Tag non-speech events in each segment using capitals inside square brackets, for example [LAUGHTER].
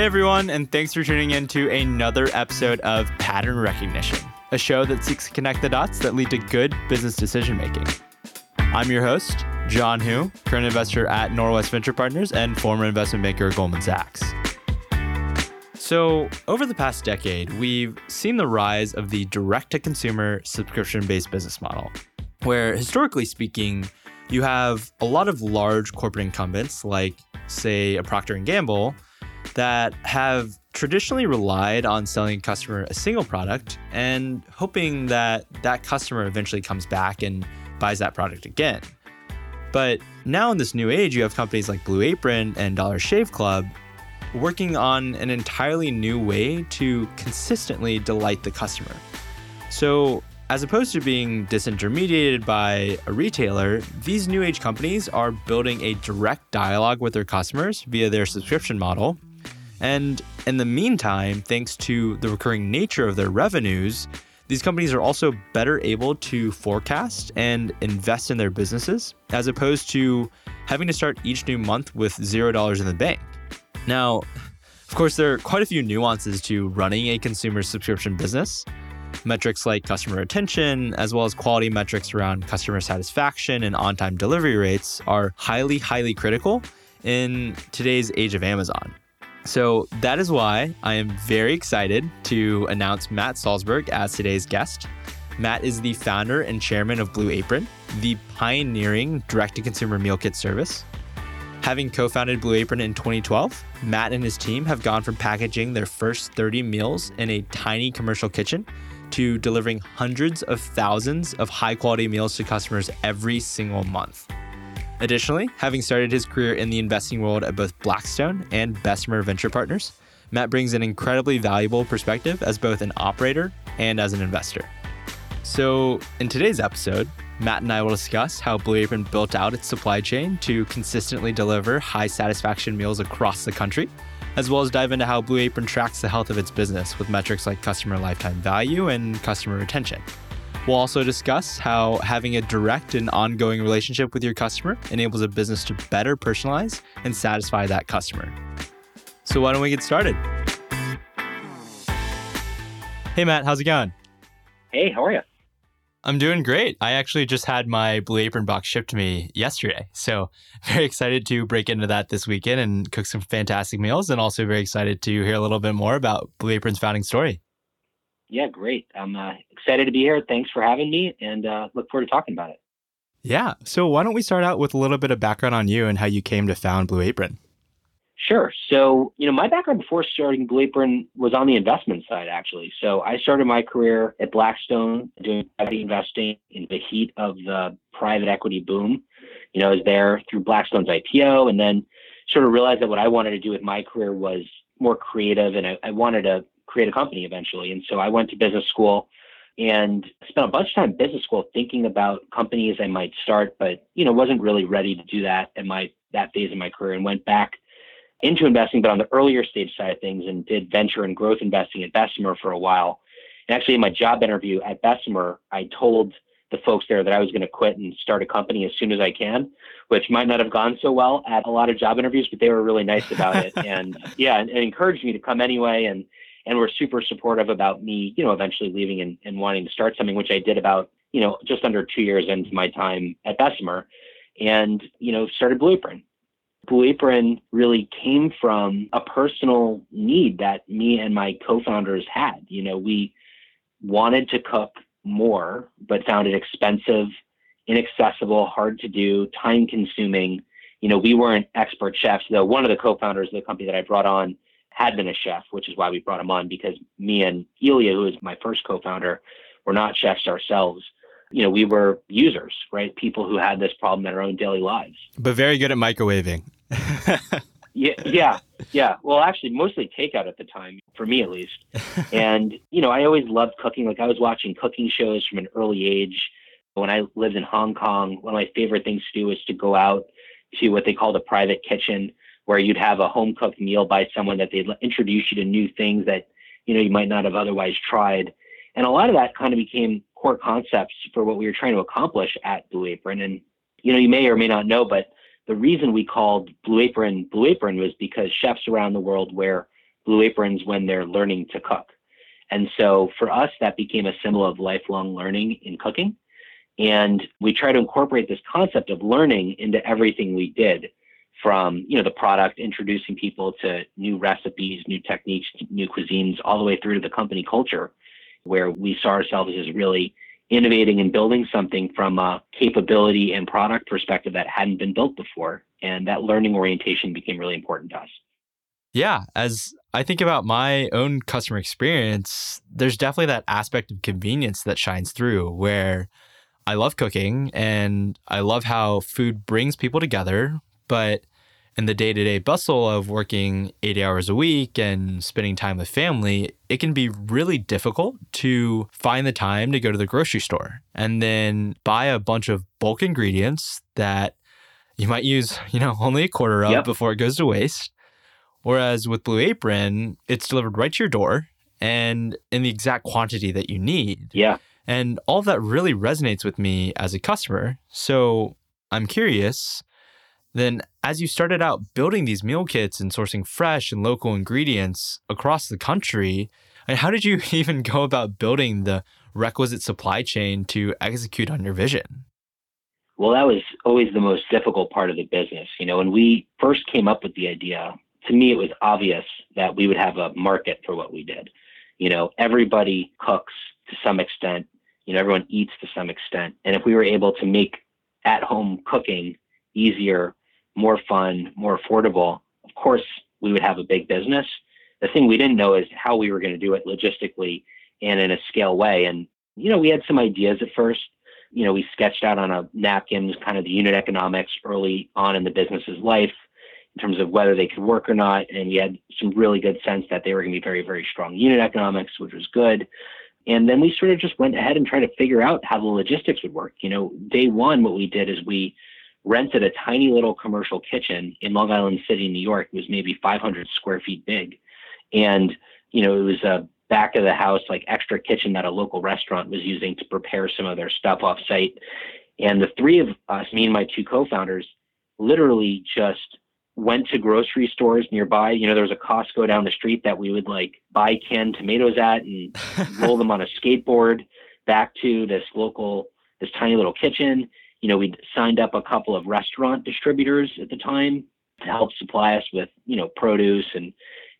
Hey everyone, and thanks for tuning in to another episode of Pattern Recognition, a show that seeks to connect the dots that lead to good business decision making. I'm your host, John Hu, current investor at Norwest Venture Partners and former investment banker at Goldman Sachs. So, over the past decade, we've seen the rise of the direct to consumer subscription based business model, where historically speaking, you have a lot of large corporate incumbents like say a Procter and Gamble that have traditionally relied on selling a customer a single product and hoping that that customer eventually comes back and buys that product again. But now in this new age, you have companies like Blue Apron and Dollar Shave Club working on an entirely new way to consistently delight the customer. So, as opposed to being disintermediated by a retailer, these new age companies are building a direct dialogue with their customers via their subscription model and in the meantime, thanks to the recurring nature of their revenues, these companies are also better able to forecast and invest in their businesses as opposed to having to start each new month with $0 in the bank. Now, of course, there are quite a few nuances to running a consumer subscription business. Metrics like customer retention, as well as quality metrics around customer satisfaction and on time delivery rates, are highly, highly critical in today's age of Amazon. So that is why I am very excited to announce Matt Salzberg as today's guest. Matt is the founder and chairman of Blue Apron, the pioneering direct to consumer meal kit service. Having co founded Blue Apron in 2012, Matt and his team have gone from packaging their first 30 meals in a tiny commercial kitchen to delivering hundreds of thousands of high quality meals to customers every single month. Additionally, having started his career in the investing world at both Blackstone and Bessemer Venture Partners, Matt brings an incredibly valuable perspective as both an operator and as an investor. So, in today's episode, Matt and I will discuss how Blue Apron built out its supply chain to consistently deliver high satisfaction meals across the country, as well as dive into how Blue Apron tracks the health of its business with metrics like customer lifetime value and customer retention. We'll also discuss how having a direct and ongoing relationship with your customer enables a business to better personalize and satisfy that customer. So, why don't we get started? Hey, Matt, how's it going? Hey, how are you? I'm doing great. I actually just had my Blue Apron box shipped to me yesterday. So, [LAUGHS] very excited to break into that this weekend and cook some fantastic meals. And also very excited to hear a little bit more about Blue Apron's founding story. Yeah, great. I'm uh, excited to be here. Thanks for having me and uh, look forward to talking about it. Yeah. So, why don't we start out with a little bit of background on you and how you came to found Blue Apron? Sure. So, you know, my background before starting Blue Apron was on the investment side, actually. So, I started my career at Blackstone doing private investing in the heat of the private equity boom. You know, I was there through Blackstone's IPO and then sort of realized that what I wanted to do with my career was more creative and I, I wanted to create a company eventually. And so I went to business school and spent a bunch of time in business school thinking about companies I might start, but you know, wasn't really ready to do that at my that phase of my career and went back into investing, but on the earlier stage side of things and did venture and growth investing at Bessemer for a while. And actually in my job interview at Bessemer, I told the folks there that I was going to quit and start a company as soon as I can, which might not have gone so well at a lot of job interviews, but they were really nice about it. [LAUGHS] and yeah, and, and encouraged me to come anyway. And and were super supportive about me, you know, eventually leaving and, and wanting to start something, which I did about, you know, just under two years into my time at Bessemer and, you know, started Blue Apron. Blue Apron really came from a personal need that me and my co-founders had. You know, we wanted to cook more, but found it expensive, inaccessible, hard to do, time consuming. You know, we weren't expert chefs, though one of the co-founders of the company that I brought on had been a chef, which is why we brought him on because me and Ilya, who is my first co-founder, were not chefs ourselves. You know, we were users, right? People who had this problem in our own daily lives. But very good at microwaving. [LAUGHS] yeah, yeah, yeah. Well, actually, mostly takeout at the time, for me at least. [LAUGHS] and you know, I always loved cooking. Like I was watching cooking shows from an early age. When I lived in Hong Kong, one of my favorite things to do was to go out to what they called a private kitchen where you'd have a home cooked meal by someone that they'd introduce you to new things that you know you might not have otherwise tried and a lot of that kind of became core concepts for what we were trying to accomplish at blue apron and you know you may or may not know but the reason we called blue apron blue apron was because chefs around the world wear Blue Aprons when they're learning to cook. And so for us, that became a symbol of lifelong learning in cooking. And we try to incorporate this concept of learning into everything we did from, you know, the product, introducing people to new recipes, new techniques, new cuisines, all the way through to the company culture, where we saw ourselves as really innovating and building something from a capability and product perspective that hadn't been built before. And that learning orientation became really important to us. Yeah, as I think about my own customer experience, there's definitely that aspect of convenience that shines through where I love cooking and I love how food brings people together, but in the day to day bustle of working 80 hours a week and spending time with family, it can be really difficult to find the time to go to the grocery store and then buy a bunch of bulk ingredients that you might use, [LAUGHS] you know, only a quarter of yep. before it goes to waste. Whereas with Blue Apron, it's delivered right to your door and in the exact quantity that you need. Yeah. And all of that really resonates with me as a customer. So I'm curious then as you started out building these meal kits and sourcing fresh and local ingredients across the country, and how did you [LAUGHS] even go about building the requisite supply chain to execute on your vision? Well, that was always the most difficult part of the business. You know, when we first came up with the idea, to me, it was obvious that we would have a market for what we did. You know, everybody cooks to some extent, you know, everyone eats to some extent. And if we were able to make at home cooking easier, more fun, more affordable, of course, we would have a big business. The thing we didn't know is how we were going to do it logistically and in a scale way. And, you know, we had some ideas at first. You know, we sketched out on a napkins kind of the unit economics early on in the business's life in terms of whether they could work or not. And we had some really good sense that they were going to be very, very strong unit economics, which was good. And then we sort of just went ahead and tried to figure out how the logistics would work. You know, day one, what we did is we rented a tiny little commercial kitchen in Long Island City, New York. It was maybe 500 square feet big. And, you know, it was a back of the house, like extra kitchen that a local restaurant was using to prepare some of their stuff off site. And the three of us, me and my two co founders, literally just went to grocery stores nearby. You know, there was a Costco down the street that we would like buy canned tomatoes at and [LAUGHS] roll them on a skateboard back to this local, this tiny little kitchen. You know, we signed up a couple of restaurant distributors at the time to help supply us with, you know, produce and,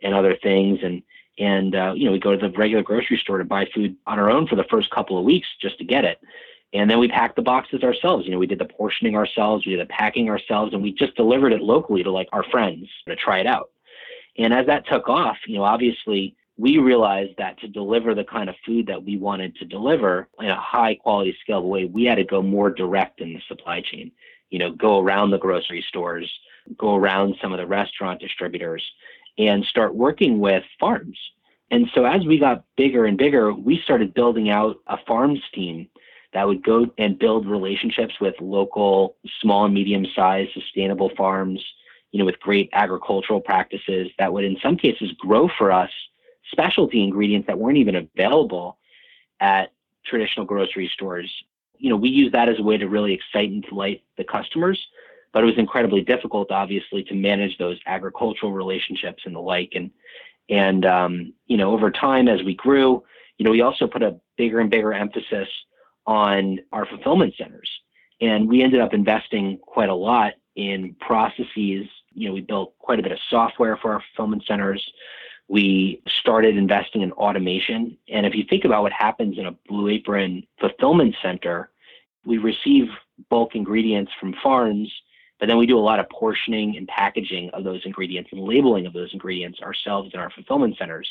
and other things. And, and, uh, you know, we go to the regular grocery store to buy food on our own for the first couple of weeks just to get it. And then we packed the boxes ourselves. You know, we did the portioning ourselves, we did the packing ourselves, and we just delivered it locally to like our friends to try it out. And as that took off, you know, obviously we realized that to deliver the kind of food that we wanted to deliver in a high quality scalable way, we had to go more direct in the supply chain. You know, go around the grocery stores, go around some of the restaurant distributors, and start working with farms. And so as we got bigger and bigger, we started building out a farms team that would go and build relationships with local small and medium sized sustainable farms, you know, with great agricultural practices that would in some cases grow for us specialty ingredients that weren't even available at traditional grocery stores. You know, we use that as a way to really excite and delight the customers, but it was incredibly difficult, obviously, to manage those agricultural relationships and the like. And and um, you know, over time as we grew, you know, we also put a bigger and bigger emphasis on our fulfillment centers. And we ended up investing quite a lot in processes. You know, we built quite a bit of software for our fulfillment centers. We started investing in automation. And if you think about what happens in a Blue Apron fulfillment center, we receive bulk ingredients from farms, but then we do a lot of portioning and packaging of those ingredients and labeling of those ingredients ourselves in our fulfillment centers.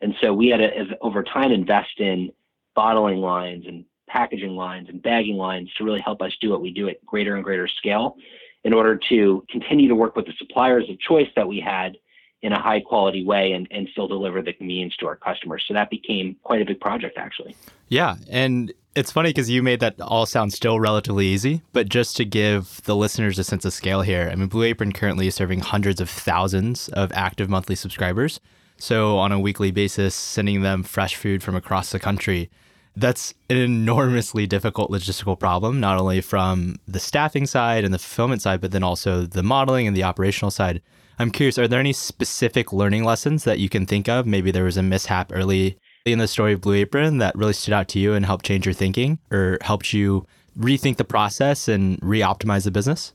And so we had to, over time, invest in bottling lines and packaging lines and bagging lines to really help us do what we do at greater and greater scale in order to continue to work with the suppliers of choice that we had in a high quality way and, and still deliver the convenience to our customers. So that became quite a big project actually. Yeah. And it's funny because you made that all sound still relatively easy, but just to give the listeners a sense of scale here, I mean, Blue Apron currently is serving hundreds of thousands of active monthly subscribers. So on a weekly basis, sending them fresh food from across the country that's an enormously difficult logistical problem, not only from the staffing side and the fulfillment side, but then also the modeling and the operational side. I'm curious, are there any specific learning lessons that you can think of? Maybe there was a mishap early in the story of Blue Apron that really stood out to you and helped change your thinking or helped you rethink the process and re-optimize the business?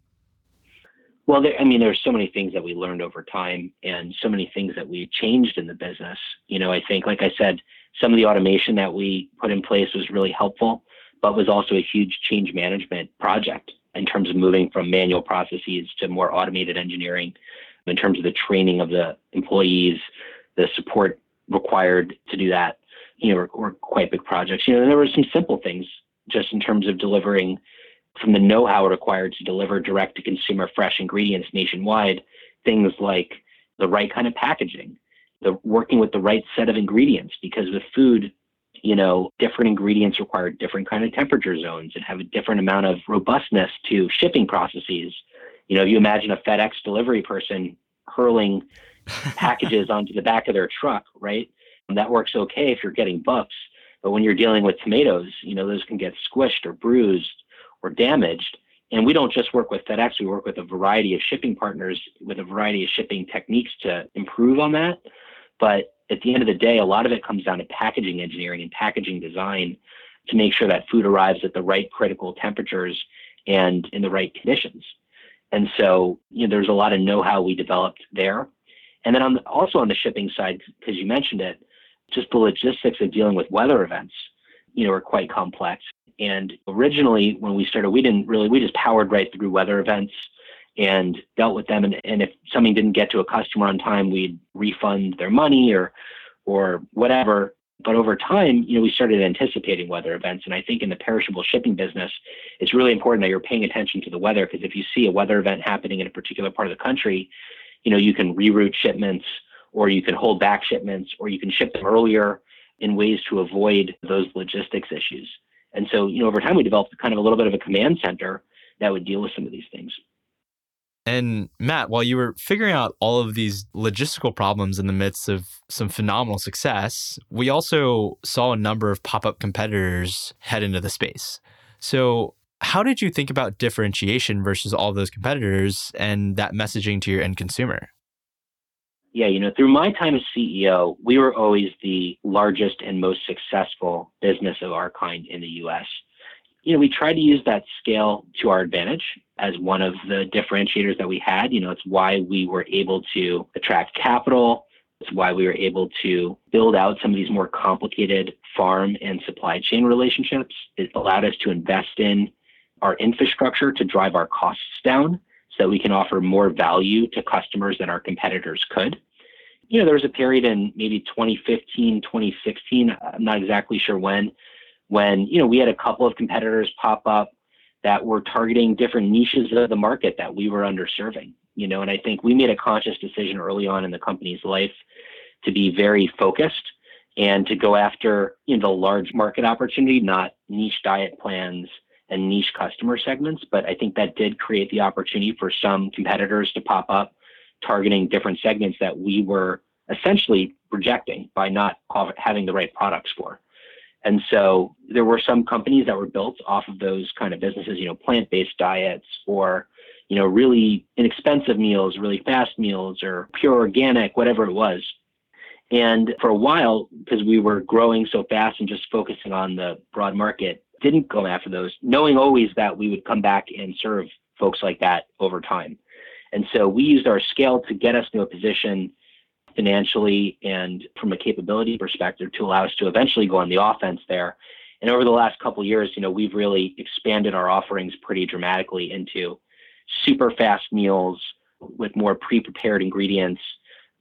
Well, there, I mean, there's so many things that we learned over time and so many things that we changed in the business. You know, I think, like I said, some of the automation that we put in place was really helpful, but was also a huge change management project in terms of moving from manual processes to more automated engineering, in terms of the training of the employees, the support required to do that, you know, were, were quite big projects. You know, there were some simple things just in terms of delivering from the know-how required to deliver direct to consumer fresh ingredients nationwide, things like the right kind of packaging, the working with the right set of ingredients, because with food, you know, different ingredients require different kind of temperature zones and have a different amount of robustness to shipping processes. You know, you imagine a FedEx delivery person hurling [LAUGHS] packages onto the back of their truck, right? And that works okay if you're getting books. But when you're dealing with tomatoes, you know, those can get squished or bruised or damaged. And we don't just work with FedEx, we work with a variety of shipping partners with a variety of shipping techniques to improve on that. But at the end of the day, a lot of it comes down to packaging engineering and packaging design to make sure that food arrives at the right critical temperatures and in the right conditions. And so, you know, there's a lot of know-how we developed there. And then on the, also on the shipping side, because you mentioned it, just the logistics of dealing with weather events, you know, are quite complex. And originally, when we started, we didn't really, we just powered right through weather events and dealt with them. And, and if something didn't get to a customer on time, we'd refund their money or, or whatever. But over time, you know, we started anticipating weather events. And I think in the perishable shipping business, it's really important that you're paying attention to the weather because if you see a weather event happening in a particular part of the country, you know, you can reroute shipments or you can hold back shipments or you can ship them earlier in ways to avoid those logistics issues. And so, you know, over time we developed kind of a little bit of a command center that would deal with some of these things. And Matt, while you were figuring out all of these logistical problems in the midst of some phenomenal success, we also saw a number of pop up competitors head into the space. So, how did you think about differentiation versus all those competitors and that messaging to your end consumer? Yeah, you know, through my time as CEO, we were always the largest and most successful business of our kind in the US. You know, we tried to use that scale to our advantage as one of the differentiators that we had. You know, it's why we were able to attract capital. It's why we were able to build out some of these more complicated farm and supply chain relationships. It allowed us to invest in our infrastructure to drive our costs down so that we can offer more value to customers than our competitors could. You know, there was a period in maybe 2015, 2016, I'm not exactly sure when, when, you know, we had a couple of competitors pop up that were targeting different niches of the market that we were underserving. You know, and I think we made a conscious decision early on in the company's life to be very focused and to go after you know the large market opportunity, not niche diet plans and niche customer segments. But I think that did create the opportunity for some competitors to pop up targeting different segments that we were essentially rejecting by not having the right products for. And so there were some companies that were built off of those kind of businesses, you know, plant-based diets or, you know, really inexpensive meals, really fast meals or pure organic, whatever it was. And for a while, because we were growing so fast and just focusing on the broad market, didn't go after those, knowing always that we would come back and serve folks like that over time. And so we used our scale to get us to a position financially and from a capability perspective to allow us to eventually go on the offense there. And over the last couple years, you know, we've really expanded our offerings pretty dramatically into super fast meals with more pre-prepared ingredients,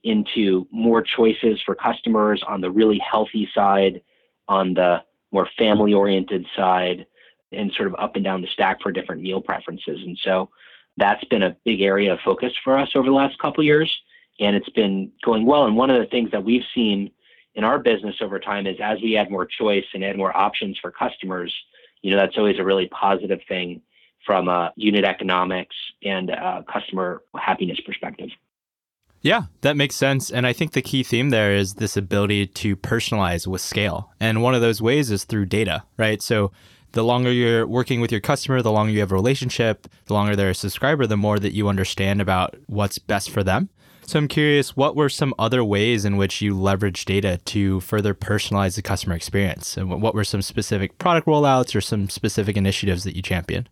into more choices for customers on the really healthy side, on the more family oriented side, and sort of up and down the stack for different meal preferences. And so that's been a big area of focus for us over the last couple years and it's been going well. And one of the things that we've seen in our business over time is as we add more choice and add more options for customers, you know, that's always a really positive thing from a unit economics and customer happiness perspective. Yeah, that makes sense. And I think the key theme there is this ability to personalize with scale. And one of those ways is through data, right? So the longer you're working with your customer, the longer you have a relationship, the longer they're a subscriber, the more that you understand about what's best for them. So I'm curious, what were some other ways in which you leverage data to further personalize the customer experience? And what were some specific product rollouts or some specific initiatives that you champion?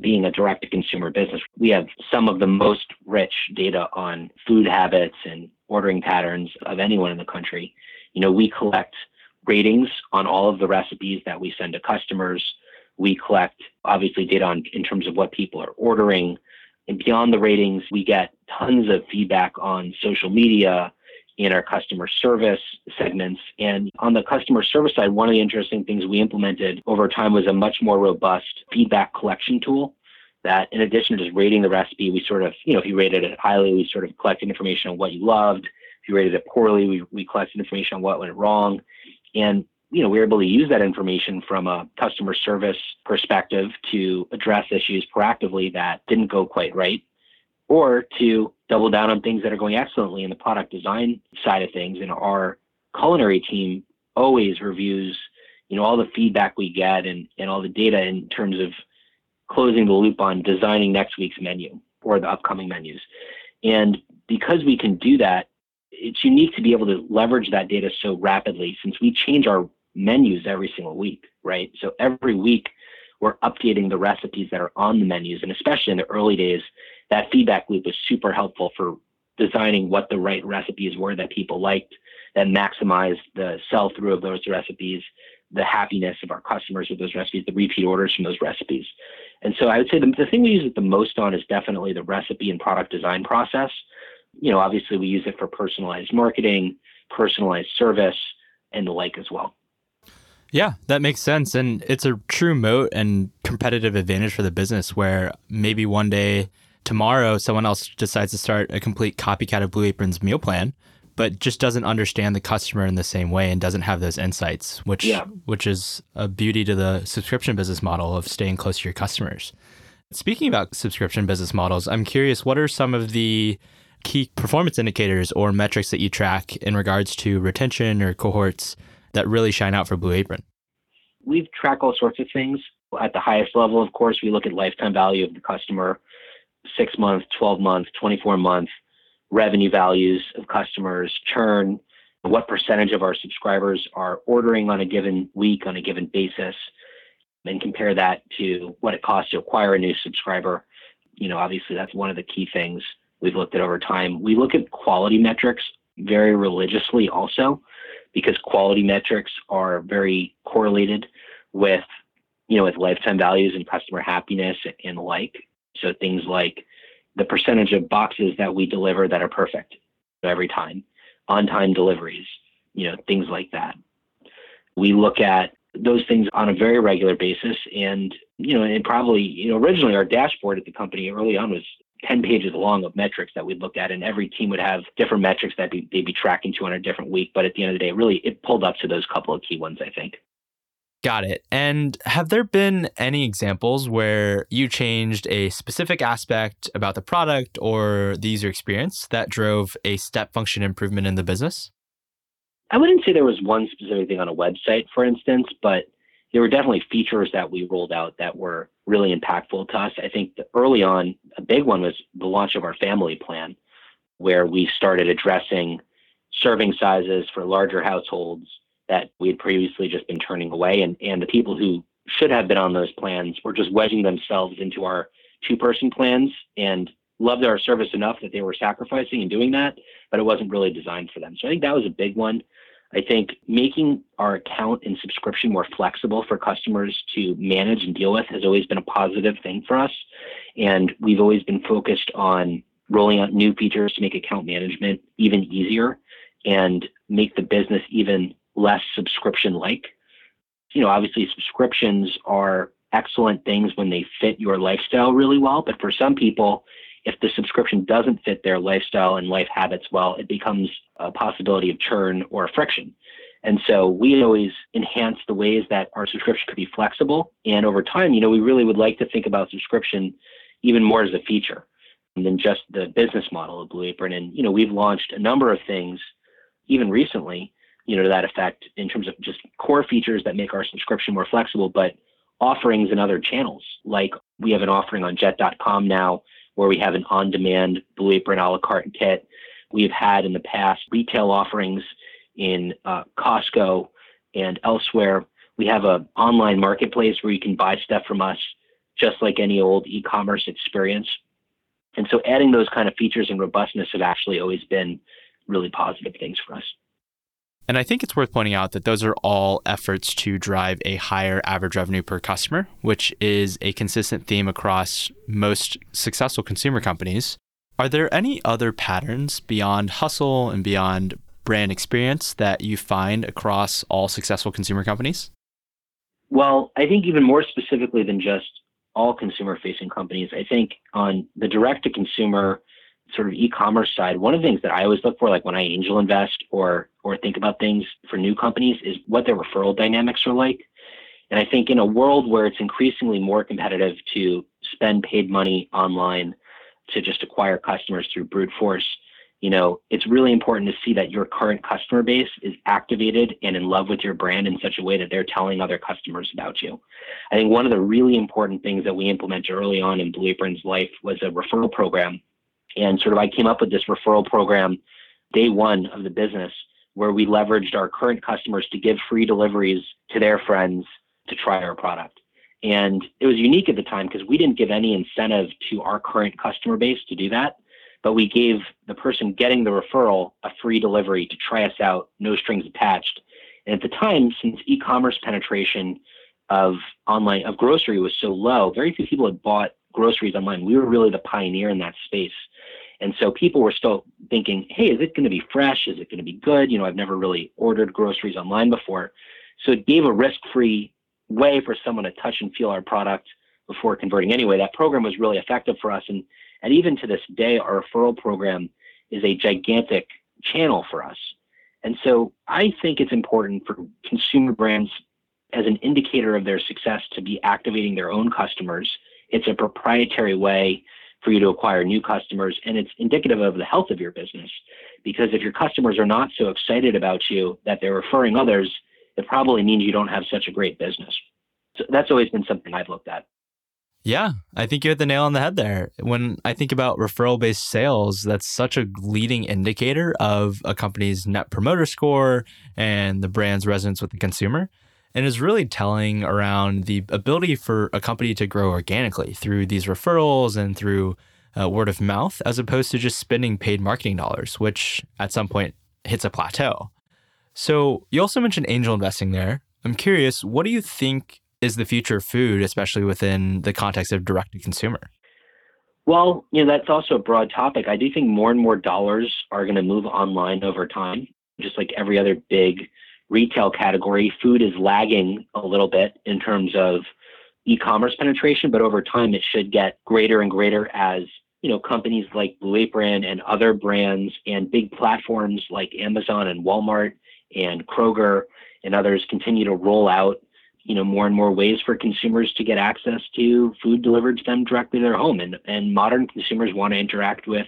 Being a direct to consumer business, we have some of the most rich data on food habits and ordering patterns of anyone in the country. You know, we collect ratings on all of the recipes that we send to customers. We collect obviously data on in terms of what people are ordering, and beyond the ratings, we get tons of feedback on social media, in our customer service segments. And on the customer service side, one of the interesting things we implemented over time was a much more robust feedback collection tool that in addition to just rating the recipe, we sort of, you know, if you rated it highly, we sort of collected information on what you loved. If you rated it poorly, we, we collected information on what went wrong. And you know, we were able to use that information from a customer service perspective to address issues proactively that didn't go quite right, or to double down on things that are going excellently in the product design side of things. And our culinary team always reviews, you know, all the feedback we get and, and all the data in terms of closing the loop on designing next week's menu or the upcoming menus. And because we can do that, it's unique to be able to leverage that data so rapidly since we change our menus every single week, right? So every week we're updating the recipes that are on the menus. And especially in the early days, that feedback loop was super helpful for designing what the right recipes were that people liked, that maximized the sell through of those recipes, the happiness of our customers with those recipes, the repeat orders from those recipes. And so I would say the, the thing we use it the most on is definitely the recipe and product design process. You know, obviously we use it for personalized marketing, personalized service, and the like as well. Yeah, that makes sense. And it's a true moat and competitive advantage for the business where maybe one day, tomorrow, someone else decides to start a complete copycat of Blue Apron's meal plan, but just doesn't understand the customer in the same way and doesn't have those insights, which yeah. which is a beauty to the subscription business model of staying close to your customers. Speaking about subscription business models, I'm curious what are some of the key performance indicators or metrics that you track in regards to retention or cohorts that really shine out for Blue Apron? We track all sorts of things. At the highest level, of course, we look at lifetime value of the customer, six months, 12 months, 24 months, revenue values of customers, churn, what percentage of our subscribers are ordering on a given week, on a given basis, and compare that to what it costs to acquire a new subscriber. You know, obviously, that's one of the key things we've looked at over time. We look at quality metrics very religiously also because quality metrics are very correlated with you know with lifetime values and customer happiness and the like so things like the percentage of boxes that we deliver that are perfect every time on time deliveries you know things like that. We look at those things on a very regular basis and you know and probably you know originally our dashboard at the company early on was 10 pages long of metrics that we'd look at and every team would have different metrics that be, they'd be tracking to on a different week. But at the end of the day really it pulled up to those couple of key ones i think got it and have there been any examples where you changed a specific aspect about the product or the user experience that drove a step function improvement in the business i wouldn't say there was one specific thing on a website for instance but there were definitely features that we rolled out that were really impactful to us. I think early on, a big one was the launch of our family plan, where we started addressing serving sizes for larger households that we had previously just been turning away. And, and the people who should have been on those plans were just wedging themselves into our two person plans and loved our service enough that they were sacrificing and doing that, but it wasn't really designed for them. So I think that was a big one. I think making our account and subscription more flexible for customers to manage and deal with has always been a positive thing for us. And we've always been focused on rolling out new features to make account management even easier and make the business even less subscription like. You know, obviously, subscriptions are excellent things when they fit your lifestyle really well, but for some people, if the subscription doesn't fit their lifestyle and life habits well, it becomes a possibility of churn or friction. And so we always enhance the ways that our subscription could be flexible. And over time, you know, we really would like to think about subscription even more as a feature than just the business model of Blue Apron. And, you know, we've launched a number of things even recently, you know, to that effect in terms of just core features that make our subscription more flexible, but offerings in other channels. Like we have an offering on jet.com now where we have an on-demand Blue Apron a la carte kit we've had in the past retail offerings in uh, Costco and elsewhere. We have an online marketplace where you can buy stuff from us just like any old e-commerce experience. And so adding those kind of features and robustness have actually always been really positive things for us. And I think it's worth pointing out that those are all efforts to drive a higher average revenue per customer, which is a consistent theme across most successful consumer companies. Are there any other patterns beyond hustle and beyond brand experience that you find across all successful consumer companies? Well, I think even more specifically than just all consumer facing companies, I think on the direct to consumer sort of e-commerce side, one of the things that I always look for, like when I angel invest or or think about things for new companies, is what their referral dynamics are like. And I think in a world where it's increasingly more competitive to spend paid money online to just acquire customers through brute force, you know, it's really important to see that your current customer base is activated and in love with your brand in such a way that they're telling other customers about you. I think one of the really important things that we implemented early on in Blue Apron's life was a referral program and sort of I came up with this referral program day one of the business where we leveraged our current customers to give free deliveries to their friends to try our product. And it was unique at the time because we didn't give any incentive to our current customer base to do that, but we gave the person getting the referral a free delivery to try us out, no strings attached. And at the time, since e-commerce penetration of online of grocery was so low, very few people had bought groceries online. We were really the pioneer in that space. And so people were still thinking, hey, is it going to be fresh? Is it going to be good? You know, I've never really ordered groceries online before. So it gave a risk free way for someone to touch and feel our product before converting anyway. That program was really effective for us. And, and even to this day, our referral program is a gigantic channel for us. And so I think it's important for consumer brands as an indicator of their success to be activating their own customers. It's a proprietary way for you to acquire new customers. And it's indicative of the health of your business. Because if your customers are not so excited about you that they're referring others, it probably means you don't have such a great business. So that's always been something I've looked at. Yeah, I think you hit the nail on the head there. When I think about referral based sales, that's such a leading indicator of a company's net promoter score and the brand's resonance with the consumer and is really telling around the ability for a company to grow organically through these referrals and through uh, word of mouth, as opposed to just spending paid marketing dollars, which at some point hits a plateau. So you also mentioned angel investing there. I'm curious, what do you think is the future of food, especially within the context of direct to consumer? Well, you know, that's also a broad topic. I do think more and more dollars are going to move online over time, just like every other big retail category, food is lagging a little bit in terms of e-commerce penetration, but over time it should get greater and greater as you know companies like Blue Apron and other brands and big platforms like Amazon and Walmart and Kroger and others continue to roll out you know more and more ways for consumers to get access to food delivered to them directly to their home. And and modern consumers want to interact with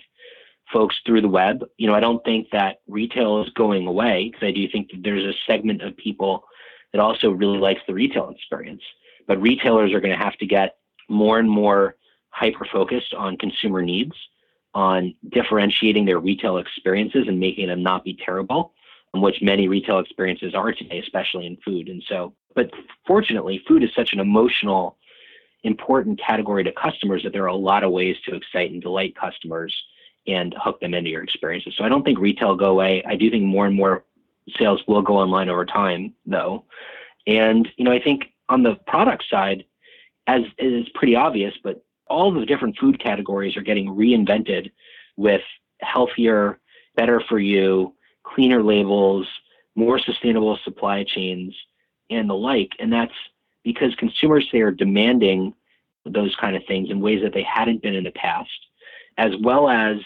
folks through the web. You know, I don't think that retail is going away because I do think that there's a segment of people that also really likes the retail experience. But retailers are going to have to get more and more hyper focused on consumer needs, on differentiating their retail experiences and making them not be terrible, which many retail experiences are today, especially in food. And so, but fortunately, food is such an emotional, important category to customers that there are a lot of ways to excite and delight customers and hook them into your experiences. So I don't think retail go away. I do think more and more sales will go online over time, though. And you know, I think on the product side, as is pretty obvious, but all the different food categories are getting reinvented with healthier, better for you, cleaner labels, more sustainable supply chains, and the like. And that's because consumers they are demanding those kind of things in ways that they hadn't been in the past, as well as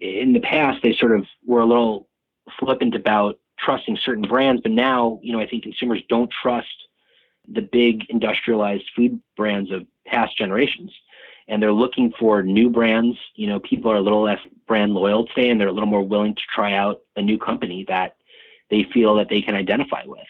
in the past they sort of were a little flippant about trusting certain brands, but now you know I think consumers don't trust the big industrialized food brands of past generations, and they're looking for new brands. You know, people are a little less brand loyal today, and they're a little more willing to try out a new company that they feel that they can identify with.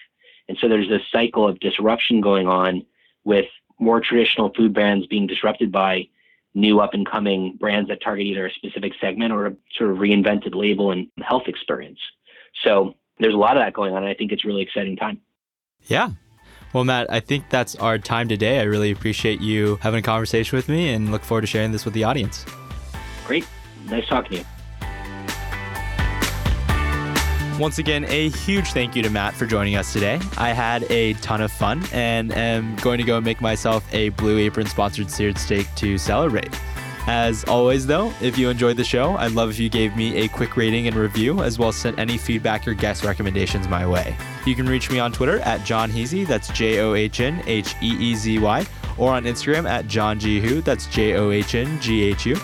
And so there's this cycle of disruption going on with more traditional food brands being disrupted by new up and coming brands that target either a specific segment or a sort of reinvented label and health experience. So there's a lot of that going on. And I think it's a really exciting time. Yeah. Well, Matt, I think that's our time today. I really appreciate you having a conversation with me and look forward to sharing this with the audience. Great. Nice talking to you. Once again, a huge thank you to Matt for joining us today. I had a ton of fun and am going to go make myself a Blue Apron sponsored seared steak to celebrate. As always, though, if you enjoyed the show, I'd love if you gave me a quick rating and review, as well as sent any feedback or guest recommendations my way. You can reach me on Twitter at John Heezy, that's J O H N H E E Z Y, or on Instagram at John G Hu, that's J O H N G H U.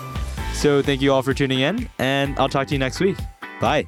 So thank you all for tuning in, and I'll talk to you next week. Bye.